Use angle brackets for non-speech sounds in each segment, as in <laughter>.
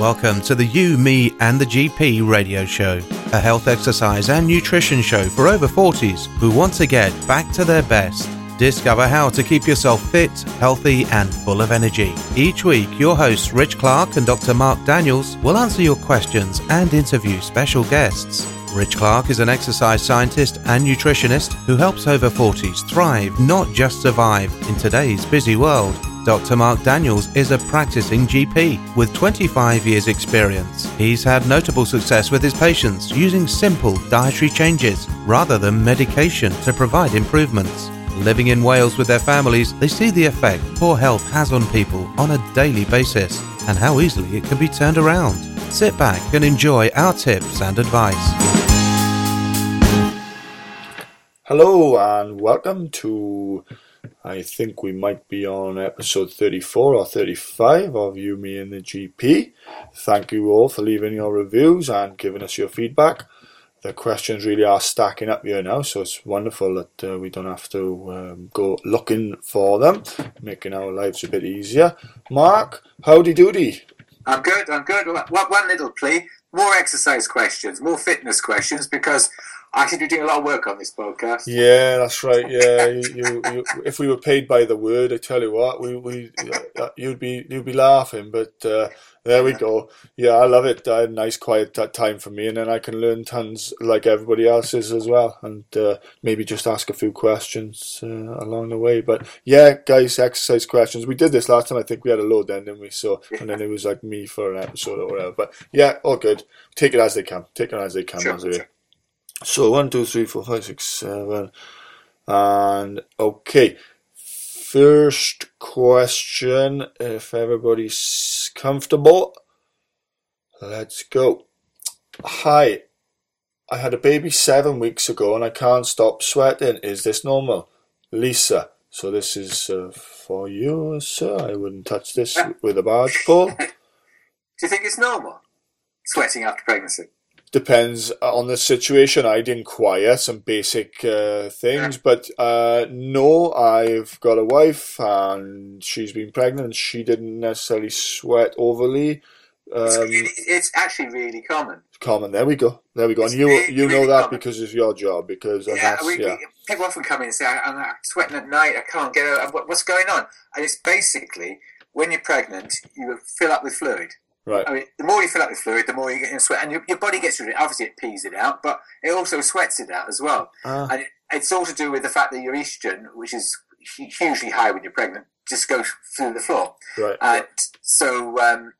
Welcome to the You, Me, and the GP radio show, a health, exercise, and nutrition show for over 40s who want to get back to their best. Discover how to keep yourself fit, healthy, and full of energy. Each week, your hosts Rich Clark and Dr. Mark Daniels will answer your questions and interview special guests. Rich Clark is an exercise scientist and nutritionist who helps over 40s thrive, not just survive, in today's busy world. Dr. Mark Daniels is a practicing GP with 25 years' experience. He's had notable success with his patients using simple dietary changes rather than medication to provide improvements. Living in Wales with their families, they see the effect poor health has on people on a daily basis and how easily it can be turned around. Sit back and enjoy our tips and advice. Hello and welcome to I think we might be on episode 34 or 35 of You, Me and the GP. Thank you all for leaving your reviews and giving us your feedback. The questions really are stacking up here now, so it's wonderful that uh, we don't have to um, go looking for them, making our lives a bit easier. Mark, howdy doody? I'm good, I'm good. One little plea more exercise questions, more fitness questions, because I should be doing a lot of work on this podcast. Yeah, that's right. Yeah, <laughs> you, you, you, if we were paid by the word, I tell you what, we, we you'd be you'd be laughing. But uh, there we go. Yeah, I love it. I had a nice quiet time for me, and then I can learn tons like everybody else is as well, and uh, maybe just ask a few questions uh, along the way. But yeah, guys, exercise questions. We did this last time. I think we had a load then, didn't we? So and then it was like me for an episode or whatever. But yeah, all good. Take it as they come. Take it as they come. Sure, as sure. So one, two, three, four, five, six, seven, and okay. First question, if everybody's comfortable, let's go. Hi, I had a baby seven weeks ago and I can't stop sweating. Is this normal? Lisa. So this is uh, for you, sir. I wouldn't touch this with a barge pole. <laughs> Do you think it's normal? Sweating after pregnancy? Depends on the situation. I'd inquire some basic uh, things, but uh, no, I've got a wife and she's been pregnant. And she didn't necessarily sweat overly. Um, it's, it's, actually really common. Common. There we go. There we go. It's and you really, you know really that common. because it's your job. Because Yeah, we, yeah. we- people often come in and say, "I'm sweating at night. I can't get out. What, what's going on?" And it's basically when you're pregnant, you fill up with fluid. Right. I mean, the more you fill up with fluid, the more you get in sweat, and your, your body gets rid of it. Obviously, it pees it out, but it also sweats it out as well. Ah, And it, it's all to do with the fact that your estrogen, which is hugely high when you're pregnant, just goes through the floor. right. And so um,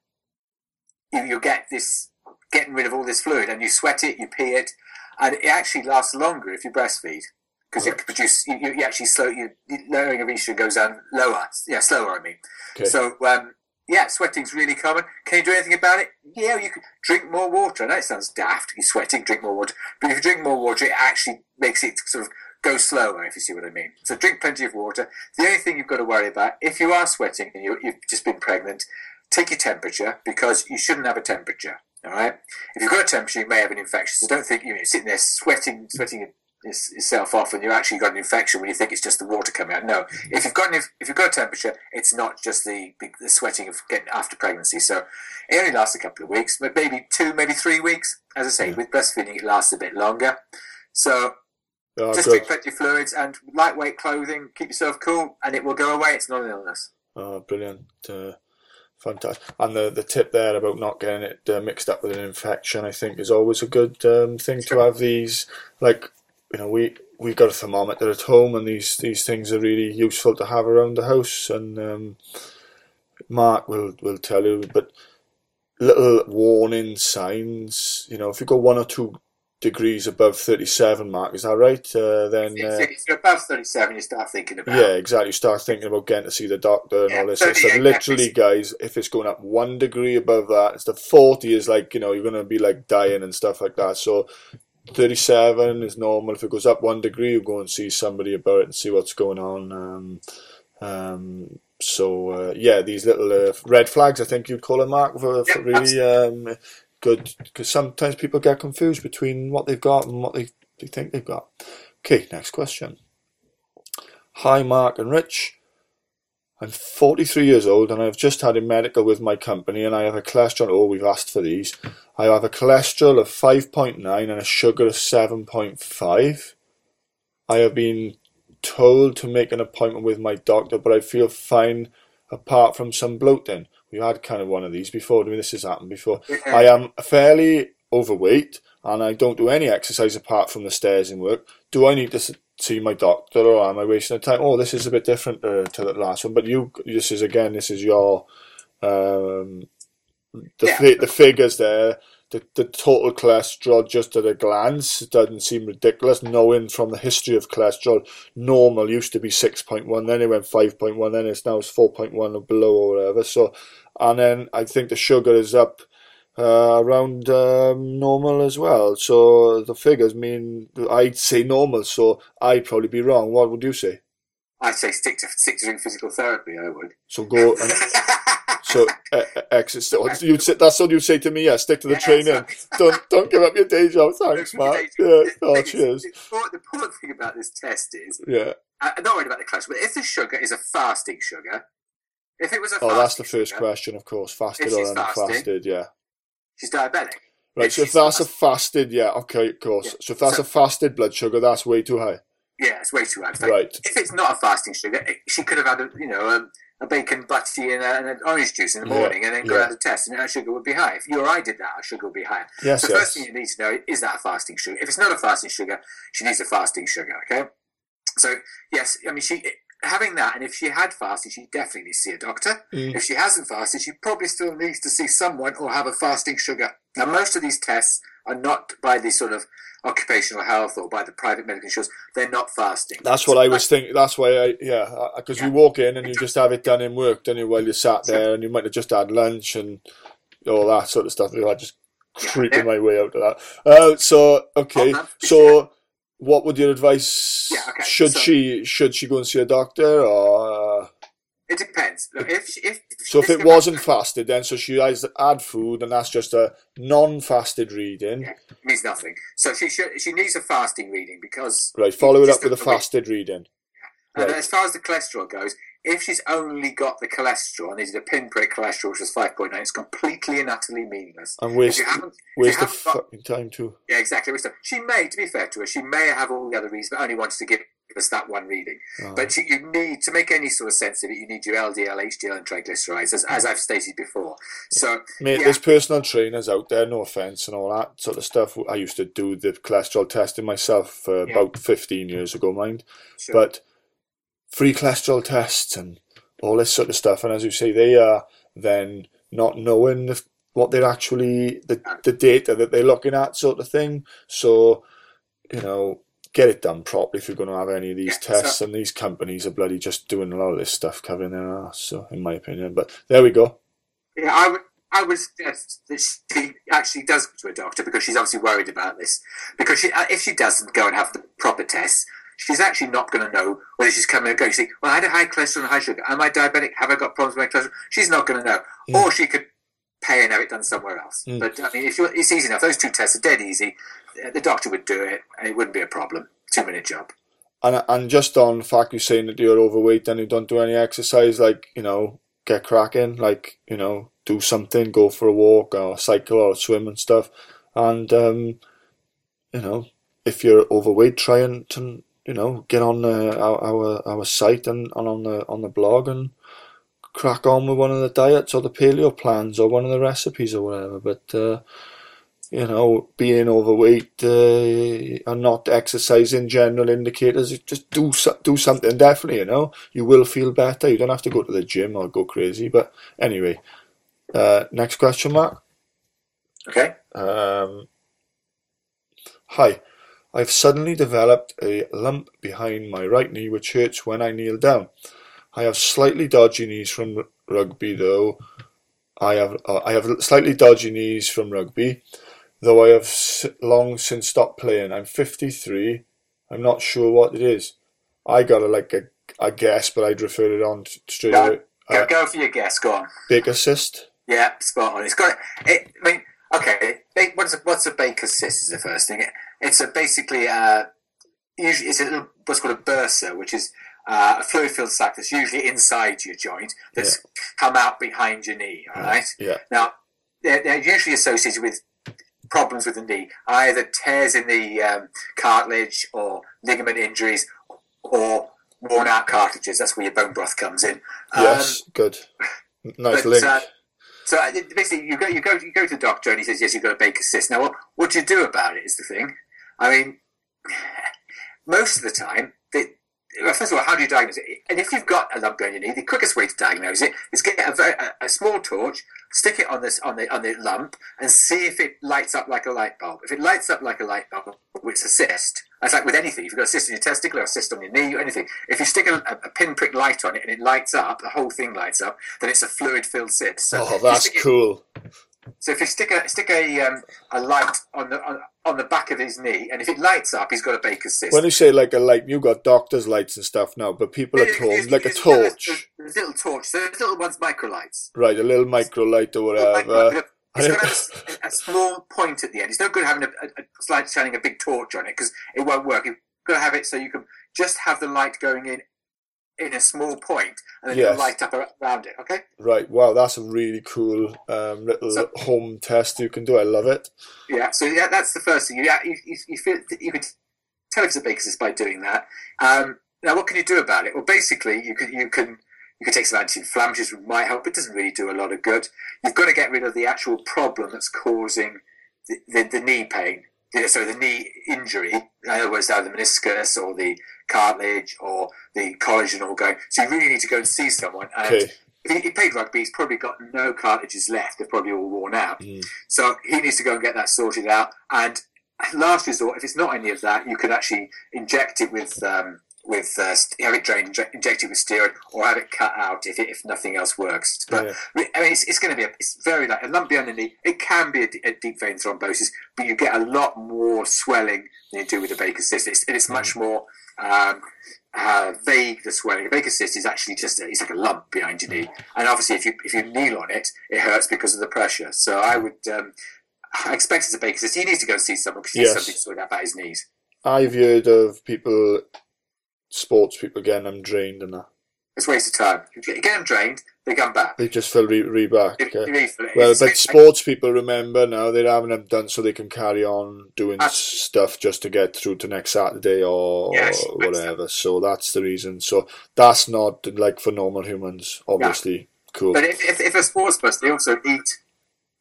you, you get this getting rid of all this fluid, and you sweat it, you pee it, and it actually lasts longer if you breastfeed because you Right. produce you, you you actually slow your your lowering of estrogen goes down lower, yeah, slower. I mean, Okay. so um, yeah, sweating's really common. Can you do anything about it? Yeah, you can drink more water. I know it sounds daft. You're sweating, drink more water, but if you drink more water, it actually makes it sort of go slower. If you see what I mean. So drink plenty of water. The only thing you've got to worry about if you are sweating and you, you've just been pregnant, take your temperature because you shouldn't have a temperature. All right. If you've got a temperature, you may have an infection. So don't think you know, you're sitting there sweating, sweating yourself off, and you actually got an infection when you think it's just the water coming out. No, if you've got an, if you've got a temperature, it's not just the the sweating of getting after pregnancy. So it only lasts a couple of weeks, but maybe two, maybe three weeks. As I say, Yeah. with breastfeeding, it lasts a bit longer. So Oh, just drink plenty of fluids and lightweight clothing. Keep yourself cool, and it will go away. It's not an illness. Oh, brilliant. Uh, fantastic. And the, the tip there about not getting it uh, mixed up with an infection, I think, is always a good um, thing to have these. Like, you know, we, we've got a thermometer at home, and these, these things are really useful to have around the house. And um, Mark will, will tell you, but little warning signs, you know, if you go one or two degrees above 37, Mark, is that right? Uh, then. Uh, if you're above thirty-seven, you start thinking about. yeah, exactly. You start thinking about getting to see the doctor and Yeah, all this. so literally, guys, if it's going up one degree above that, it's the 40 is like, you know, you're going to be like dying and stuff like that. So 37 is normal. If it goes up one degree, you go and see somebody about it and see what's going on. Um, um, so, uh, yeah, these little uh, red flags, I think you'd call them, Mark, for, for really um, good. Because sometimes people get confused between what they've got and what they, they think they've got. Okay, next question. Hi, Mark and Rich. I'm 43 years old and I've just had a medical with my company and I have a cholesterol. Oh, we've asked for these. I have a cholesterol of 5.9 and a sugar of 7.5. I have been told to make an appointment with my doctor, but I feel fine apart from some bloating. We've had kind of one of these before. I mean, this has happened before. I am fairly overweight and I don't do any exercise apart from the stairs in work. Do I need to see my doctor or am I wasting the time? Oh, this is a bit different uh, to the last one. But you, this is again, this is your um, the Yeah. fi- the figures there. The, the total cholesterol just at a glance it doesn't seem ridiculous knowing from the history of cholesterol normal used to be 6.1 then it went 5.1 then it's now it's 4.1 or below or whatever so and then I think the sugar is up uh, around um, normal as well. So the figures mean I'd say normal so I'd probably be wrong. What would you say? I'd say stick to stick to doing physical therapy. I would. so go and <laughs> so uh, uh, exit you'd say, that's what you'd say to me yeah stick to the Yeah, training. <laughs> don't don't give up your day job thanks the- yeah the oh is, cheers. <laughs> The important, the important thing about this test is, yeah. I- I'm not worried about the cholesterol, but if the sugar is a fasting sugar, if it was a oh that's the first sugar, question of course. Fasted or unfasted yeah she's diabetic. right if so if that's a fasted yeah okay of course Yeah, so if that's so- a fasted blood sugar that's way too high Yeah, it's way too high. So right If it's not a fasting sugar, it- she could have had a you know a, a bacon butty and, a, and an orange juice in the Yeah, morning, and then go yeah. out a test, and our sugar would be high. If you or I did that, our sugar would be higher. yes So the first thing you need to know is that a fasting sugar. If it's not a fasting sugar, she needs a fasting sugar. Okay. So yes, I mean she having that, and if she had fasted, she'd definitely needs to see a doctor. Mm. If she hasn't fasted, she probably still needs to see someone or have a fasting sugar. Now, most of these tests are not by the sort of occupational health or by the private medical insurance. They're not fasting. That's what I was thinking. That's why I, yeah, because Yeah. you walk in and you just have it done in work, don't you, while you sat there and you might have just had lunch and all that sort of stuff. I just Yeah. creeping my way out of that. Uh, so, okay, Oh, so what would your advice, Yeah, okay, should so- she, should she go and see a doctor or, uh, It depends. Look, if if so if it wasn't fasted then, so she has to add food and that's just a non-fasted reading, Yeah. means nothing. So she should she needs a fasting reading because right, follow it up with a fasted reading. And Right. as far as the cholesterol goes, if she's only got the cholesterol and needed a pinprick cholesterol, which point nine, it's completely and utterly meaningless. And waste, waste got- fucking time too. yeah, exactly. She may, to be fair to her, she may have all the other reasons, but only wants to give us that one reading. Oh. But you, you need to make any sort of sense of it. You need your LDL, HDL, and triglycerides, as, as I've stated before. So Mate, yeah. there's personal trainers out there, no offence and all that sort of stuff. I used to do the cholesterol testing myself uh, Yeah. about 15 years ago, mind. Sure. But free cholesterol tests and all this sort of stuff. And as you say, they are then not knowing what they're actually, the, the data that they're looking at, sort of thing. So, you know, get it done properly if you're going to have any of these Yeah, so- tests. and these companies are bloody just doing a lot of this stuff covering their ass, so, in my opinion. But there we go. Yeah, I would. I would suggest that she actually does go to a doctor because she's obviously worried about this. Because she, uh, if she doesn't go and have the proper tests, she's actually not going to know whether she's coming or going. You see, well, I had a high cholesterol and high sugar. Am I diabetic? Have I got problems with my cholesterol? She's not going to know. Mm. Or she could pay and have it done somewhere else. Mm. But I mean, if it's easy enough. Those two tests are dead easy. The doctor would do it, and it wouldn't be a problem. Two minute job. And and just on the fact you're saying that you're overweight and you don't do any exercise, like you know, get cracking, like you know, do something, go for a walk or cycle or swim and stuff, and um, you know, if you're overweight, try and to, you know get on uh, our, our our site and, and on the on the blog and crack on with one of the diets or the paleo plans or one of the recipes or whatever. But uh, you know, being overweight uh, and not exercising general indicators, just do do something. Definitely, you know, you will feel better. You don't have to go to the gym or go crazy. But anyway, uh, next question, Mark. Okay. Um, hi, I've suddenly developed a lump behind my right knee which hurts when I kneel down. I have slightly dodgy knees from rugby, though. I have uh, I have slightly dodgy knees from rugby, though I have s- long since stopped playing. I'm 53. I'm not sure what it is. I got a like a, a guess, but I'd refer it on straight Go, away. go, Uh, go for your guess. Go on. Baker's cyst. Yeah, spot on. It's got. It, I mean, okay. What's a, what's a Baker's cyst? Is the first thing. It, it's a basically uh, usually it's a little, what's called a bursa, which is uh, a fluid-filled sac that's usually inside your joint that's come out behind your knee. All right. Yeah. Now, they're, they're usually associated with problems with the knee, either tears in the um, cartilage or ligament injuries or worn out cartilages. That's where your bone broth comes in. Um, Yes. Good. Nice but, link. uh, so uh, basically, you go, you go, you go to the doctor, and he says, "Yes, you've got a Baker's cyst." Now, what, what do you do about it? Is the thing. I mean, <sighs> most of the time, they, well, first of all, how do you diagnose it? And if you've got a lump going on your knee, the quickest way to diagnose it is get a, very, a, a small torch, stick it on this on the on the lump, and see if it lights up like a light bulb. If it lights up like a light bulb, it's a cyst. It's like with anything. If you've got a cyst in your testicle or a cyst on your knee or anything, if you stick a, a pinprick light on it and it lights up, the whole thing lights up, then it's a fluid-filled cyst. So oh, that's stick it- cool. So if you stick a stick a um, a light on the on, on the back of his knee, and if it lights up, he's got a Baker's cyst. When you say like a light, you got doctors' lights and stuff now, but people at home like a torch, There's little torch. So there's little ones microlights. right? A little micro light or whatever. <laughs> It's got a, a small point at the end. It's no good having a, a, a shining a big torch on it because it won't work. You've got to have it so you can just have the light going in in a small point and then Yes. it'll light up around it. Okay. Right. Wow, that's a really cool um, little So- home test you can do. I love it. Yeah, so yeah, that's the first thing. You, you, you, you, feel, you can tell if it's a Baker's cyst by doing that. Um, now, what can you do about it? Well, basically, you can you can you can take some anti-inflammatories, which might help. It doesn't really do a lot of good. You've got to get rid of the actual problem that's causing the, the, the knee pain. So the knee injury, in other words, either the meniscus or the cartilage or the collagen all going. So you really need to go and see someone. And Okay. if he, he played rugby, he's probably got no cartilages left. They're probably all worn out. Mm. So he needs to go and get that sorted out. And last resort, if it's not any of that, you could actually inject it with um, with uh, have it drained, inject, inject with steroid, or have it cut out if it, if nothing else works. But Yeah. I mean, it's, it's going to be a, it's very like a lump behind the knee. It can be a deep vein thrombosis, but you get a lot more swelling than you do with a Baker's cyst. It's, and it's much more um, uh, vague. The swelling. A Baker's cyst is actually just a, it's like a lump behind your knee, and obviously if you if you kneel on it, it hurts because of the pressure. So I would. Um, I expect it's a Baker's cyst. He needs to go and see someone because he Yes. needs something to sort out about his knees. I've heard of people, sports people getting them drained and that. It's a waste of time. You get, them drained, they come back. They just feel re, re back. If- Okay. if- if- Well, but sports people remember now they're having them done so they can carry on doing Absolutely. stuff just to get through to next Saturday or, Yes, whatever. So that's the reason. So that's not like for normal humans, obviously. Cool. But if, if, if a sports person, they also eat.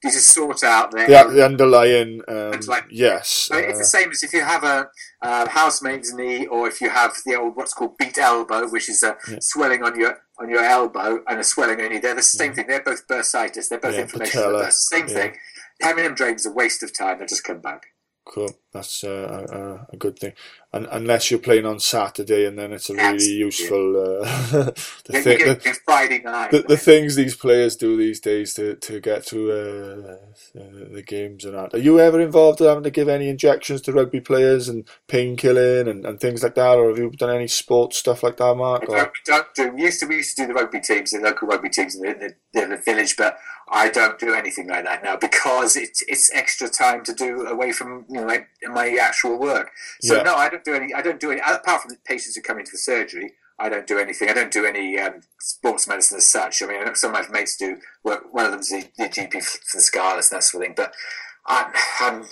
You just sort out their. The, the underlying, um, yes. Mean, it's uh, the same as if you have a uh, housemaid's knee, or if you have the old what's called beat elbow, which is a Yeah. swelling on your on your elbow and a swelling on your knee. They're the same thing. They're both bursitis. They're both Yeah, inflammation. of the patella. bursa. Same Yeah. thing. Having them drained is a waste of time. They'll just come back. Cool. That's uh, a, a good thing. And unless you're playing on Saturday, and then it's a really Absolutely. useful. Uh, <laughs> the, thing, the, Friday night. the, the things these players do these days to, to get through uh, uh, the games and that. Are you ever involved in having to give any injections to rugby players and painkilling and, and things like that, or have you done any sports stuff like that, Mark? Or? don't, don't do. We used to we used to do the rugby teams, the local rugby teams in the, the, the village, but I don't do anything like that now because it's it's extra time to do away from you know my, my actual work. So Yeah. no, I don't do any. I don't do any apart from the patients who come into the surgery. I don't do anything. I don't do any um, sports medicine as such. I mean, I know some of my mates do work. One of them's the, the GP for the Scarlets and that sort of thing. But I'm I'm,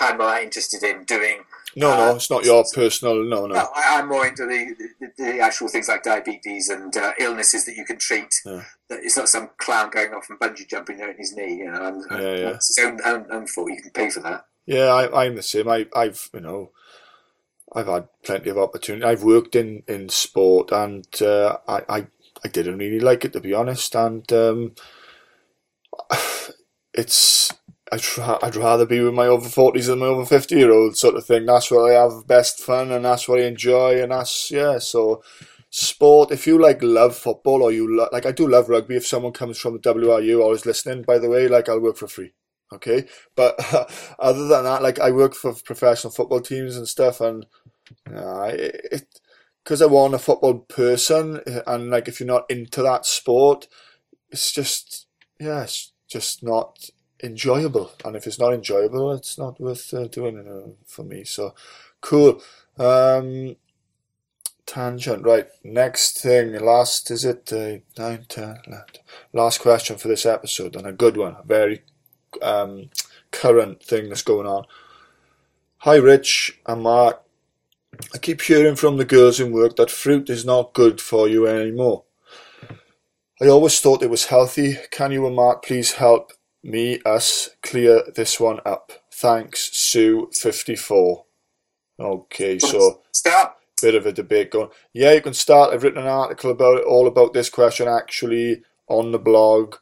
I'm not interested in doing No, Uh, no, it's not your personal. No, no. no, I, I'm more into the, the, the actual things like diabetes and uh, illnesses that you can treat. Yeah. It's not some clown going off and bungee jumping in his knee. You know, and, Yeah, yeah. it's his own, own, own fault. You can pay for that. Yeah, I, I'm the same. I, I've you know, I've had plenty of opportunity. I've worked in in sport, and uh, I, I I didn't really like it to be honest. And um, <sighs> it's I'd, I'd rather be with my over forties than my over fifty year old sort of thing. That's where I have best fun, and that's what I enjoy, and that's yeah. So sport. If you like love football, or you lo- like, I do love rugby. If someone comes from the WRU, always listening. By the way, like I'll work for free. Okay, but <laughs> other than that, like I work for professional football teams and stuff, and uh, it because I want a football person, and like if you're not into that sport, it's just yeah, it's just not enjoyable. And if it's not enjoyable, it's not worth uh, doing uh, for me. So cool. Um, tangent. Right, next thing, last is it uh, nine, ten, left. Last question for this episode, and a good one, a very um, current thing that's going on. Hi, Rich and Mark. I keep hearing from the girls in work that fruit is not good for you anymore. I always thought it was healthy. Can you and Mark please help me, us, clear this one up? Thanks, Sue54. Okay, so Start. bit of a debate going. Yeah, you can start. I've written an article about it, all about this question actually on the blog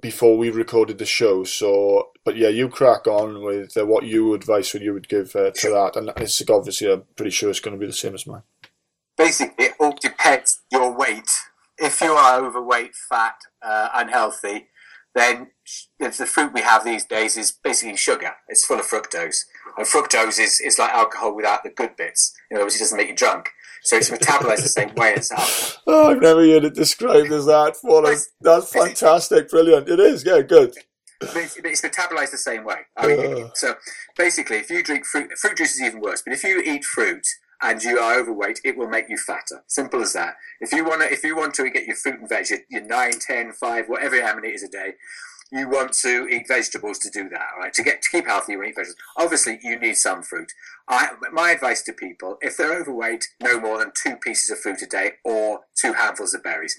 before we recorded the show. So, but yeah, you crack on with uh, what you advice would you would give uh, to that, and it's obviously I'm pretty sure it's going to be the same as mine. Basically, it all depends your weight. If you are overweight, fat, uh, unhealthy, then the fruit we have these days is basically sugar. It's full of fructose, and fructose is, is like alcohol without the good bits. In other words, it doesn't make you drunk. So it's metabolized the same way as alcohol. <laughs> Oh, I've never heard it described as that. What a, that's fantastic, brilliant. It is, yeah, good. But it's, it's metabolized the same way. I mean, Ugh. so basically, if you drink fruit, fruit juice is even worse. But if you eat fruit and you are overweight, it will make you fatter. Simple as that. If you want to, if you want to get your fruit and veg, your, your 9, 10, 5, whatever how many it is a day, you want to eat vegetables to do that, right? To get to keep healthy, you eat vegetables. Obviously, you need some fruit. I, my advice to people: if they're overweight, no more than two pieces of fruit a day or two handfuls of berries.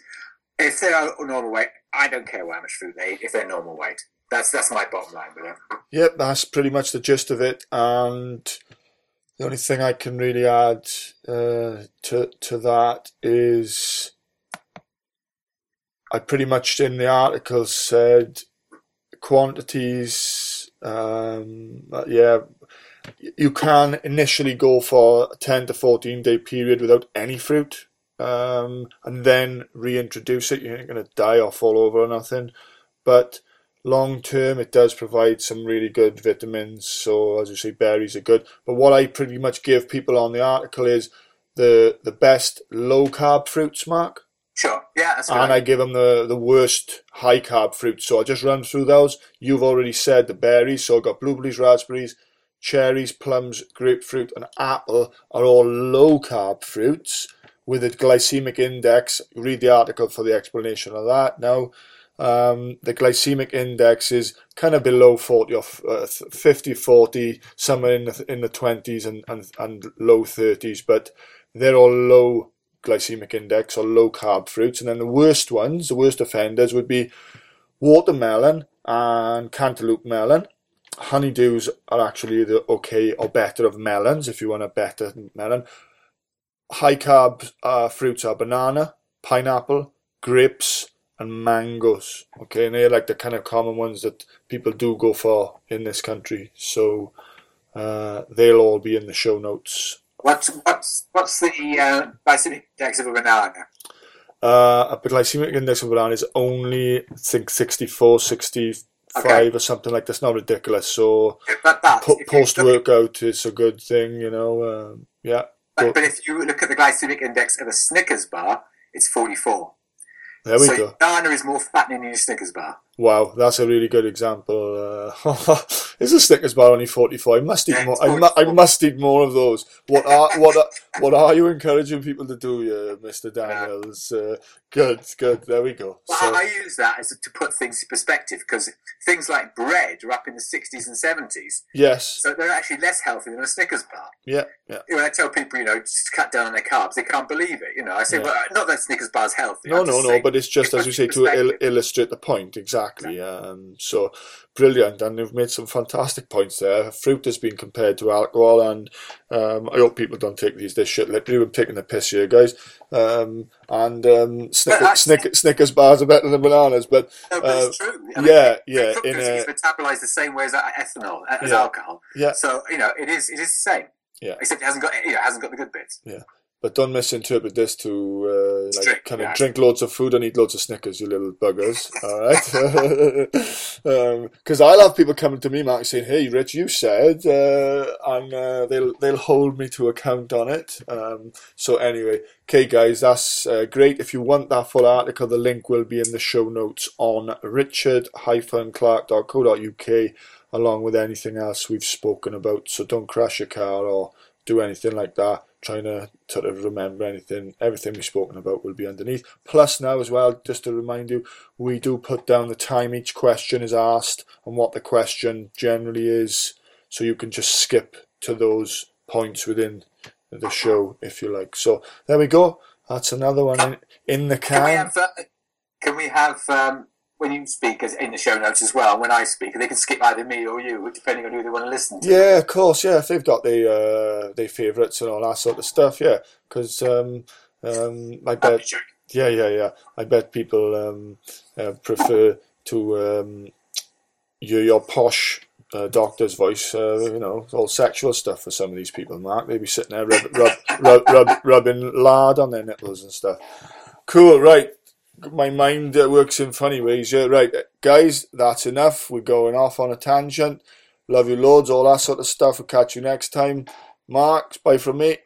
If they are normal weight, I don't care how much fruit they eat. If they're normal weight, that's that's my bottom line with it. Yep, that's pretty much the gist of it. And the only thing I can really add uh, to to that is I pretty much in the article said quantities. Um, yeah, you can initially go for a ten to fourteen day period without any fruit, um, and then reintroduce it. You're not going to die off all over or nothing, but long term it does provide some really good vitamins so as you say berries are good. But what i pretty much give people on the article is the the best low carb fruits mark Sure, yeah, that's and right. i give them the the worst high carb fruits so i just run through those. You've already said the berries. So i've got blueberries raspberries cherries plums grapefruit and apple are all low carb fruits with a glycemic index. Read the article for the explanation of that. Now um, the glycemic index is kind of below 40 or uh, 50 40 somewhere in the, in the 20s and, and, and low 30s but they're all low glycemic index or low carb fruits. And then the worst ones the worst offenders would be watermelon and cantaloupe melon. Honeydews are actually the okay or better of melons if you want a better melon. High carb uh, fruits are banana pineapple grapes and mangoes. Okay, and they're like the kind of common ones that people do go for in this country. So uh, they'll all be in the show notes. What's what's what's the uh, glycemic index of a banana? Uh, a glycemic index of a banana is only, I think, 64, 65 Okay. or something like that's not ridiculous. So But but po- post workout is a good thing, you know. Um, yeah. But, but if you look at the glycemic index of a Snickers bar, it's 44. There we so go. banana is more fattening than your Snickers bar. Wow, that's a really good example. Uh, <laughs> is a Snickers bar only forty four? I must eat more. I, mu- I must eat more of those. What are what are, what are you encouraging people to do, yeah, Mister Daniels? Uh, good, good. There we go. But So, I, I use that as to put things in perspective because things like bread are up in the 60s and 70s, yes, so they're actually less healthy than a Snickers bar. yeah, yeah. When I tell people, you know, just cut down on their carbs, they can't believe it. You know, I say, Yeah. well, not that Snickers bar's healthy. No, no, no. But it's just as you say to il- illustrate the point exactly. Um, so brilliant, and you've made some fantastic points there. Fruit has been compared to alcohol, and um, I hope people don't take these this shit literally. We're taking the piss here, guys. Um, and um, Snicker, I- Snicker, Snickers bars are better than bananas, but No, but uh, it's true. yeah, yeah, in a- is metabolized the same way as ethanol, as Yeah. alcohol. yeah. So you know, it is it is the same. Yeah. Except it hasn't got you know, it hasn't got the good bits. But don't misinterpret this to uh, like Drink, kind of yeah. drink loads of food and eat loads of Snickers, you little buggers. All right, because <laughs> I'll have people coming to me, Mark, saying, "Hey, Rich, you said," uh, and uh, they'll they'll hold me to account on it. Um, so anyway, okay, guys, that's uh, great. If you want that full article, the link will be in the show notes on richard-clark.co.uk, along with anything else we've spoken about. So don't crash your car or do anything like that. Trying to sort of remember anything. Everything we've spoken about will be underneath. Plus, now as well, just to remind you, we do put down the time each question is asked and what the question generally is, so you can just skip to those points within the show if you like. So there we go. That's another one in, in the can. Can we have, uh, can we have um, when you speak as in the show notes as well? When I speak, they can skip either me or you, depending on who they want to listen to. Yeah, of course. Yeah, if they've got the uh, their favourites and all that sort of stuff. Yeah, because um, um, I bet. Yeah, yeah, yeah. I bet people um, uh, prefer to um, hear your posh uh, doctor's voice. Uh, you know, all sexual stuff for some of these people. Mark, they'd be sitting there rub, rub, rub, rub, rubbing lard on their nipples and stuff. Cool, right my mind uh, works in funny ways. Yeah, right, guys, that's enough. We're going off on a tangent. Love you loads, all that sort of stuff. We'll catch you next time. Mark, bye from me.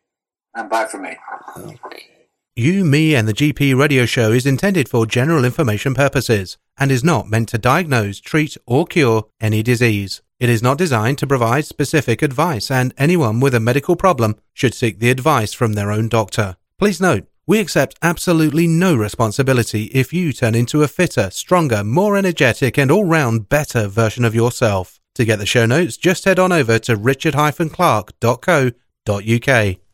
And bye from me. Okay. You, Me, and the GP radio show is intended for general information purposes and is not meant to diagnose, treat, or cure any disease. It is not designed to provide specific advice, and anyone with a medical problem should seek the advice from their own doctor. Please note, we accept absolutely no responsibility if you turn into a fitter, stronger, more energetic, and all round better version of yourself. To get the show notes, just head on over to richard-clark.co.uk.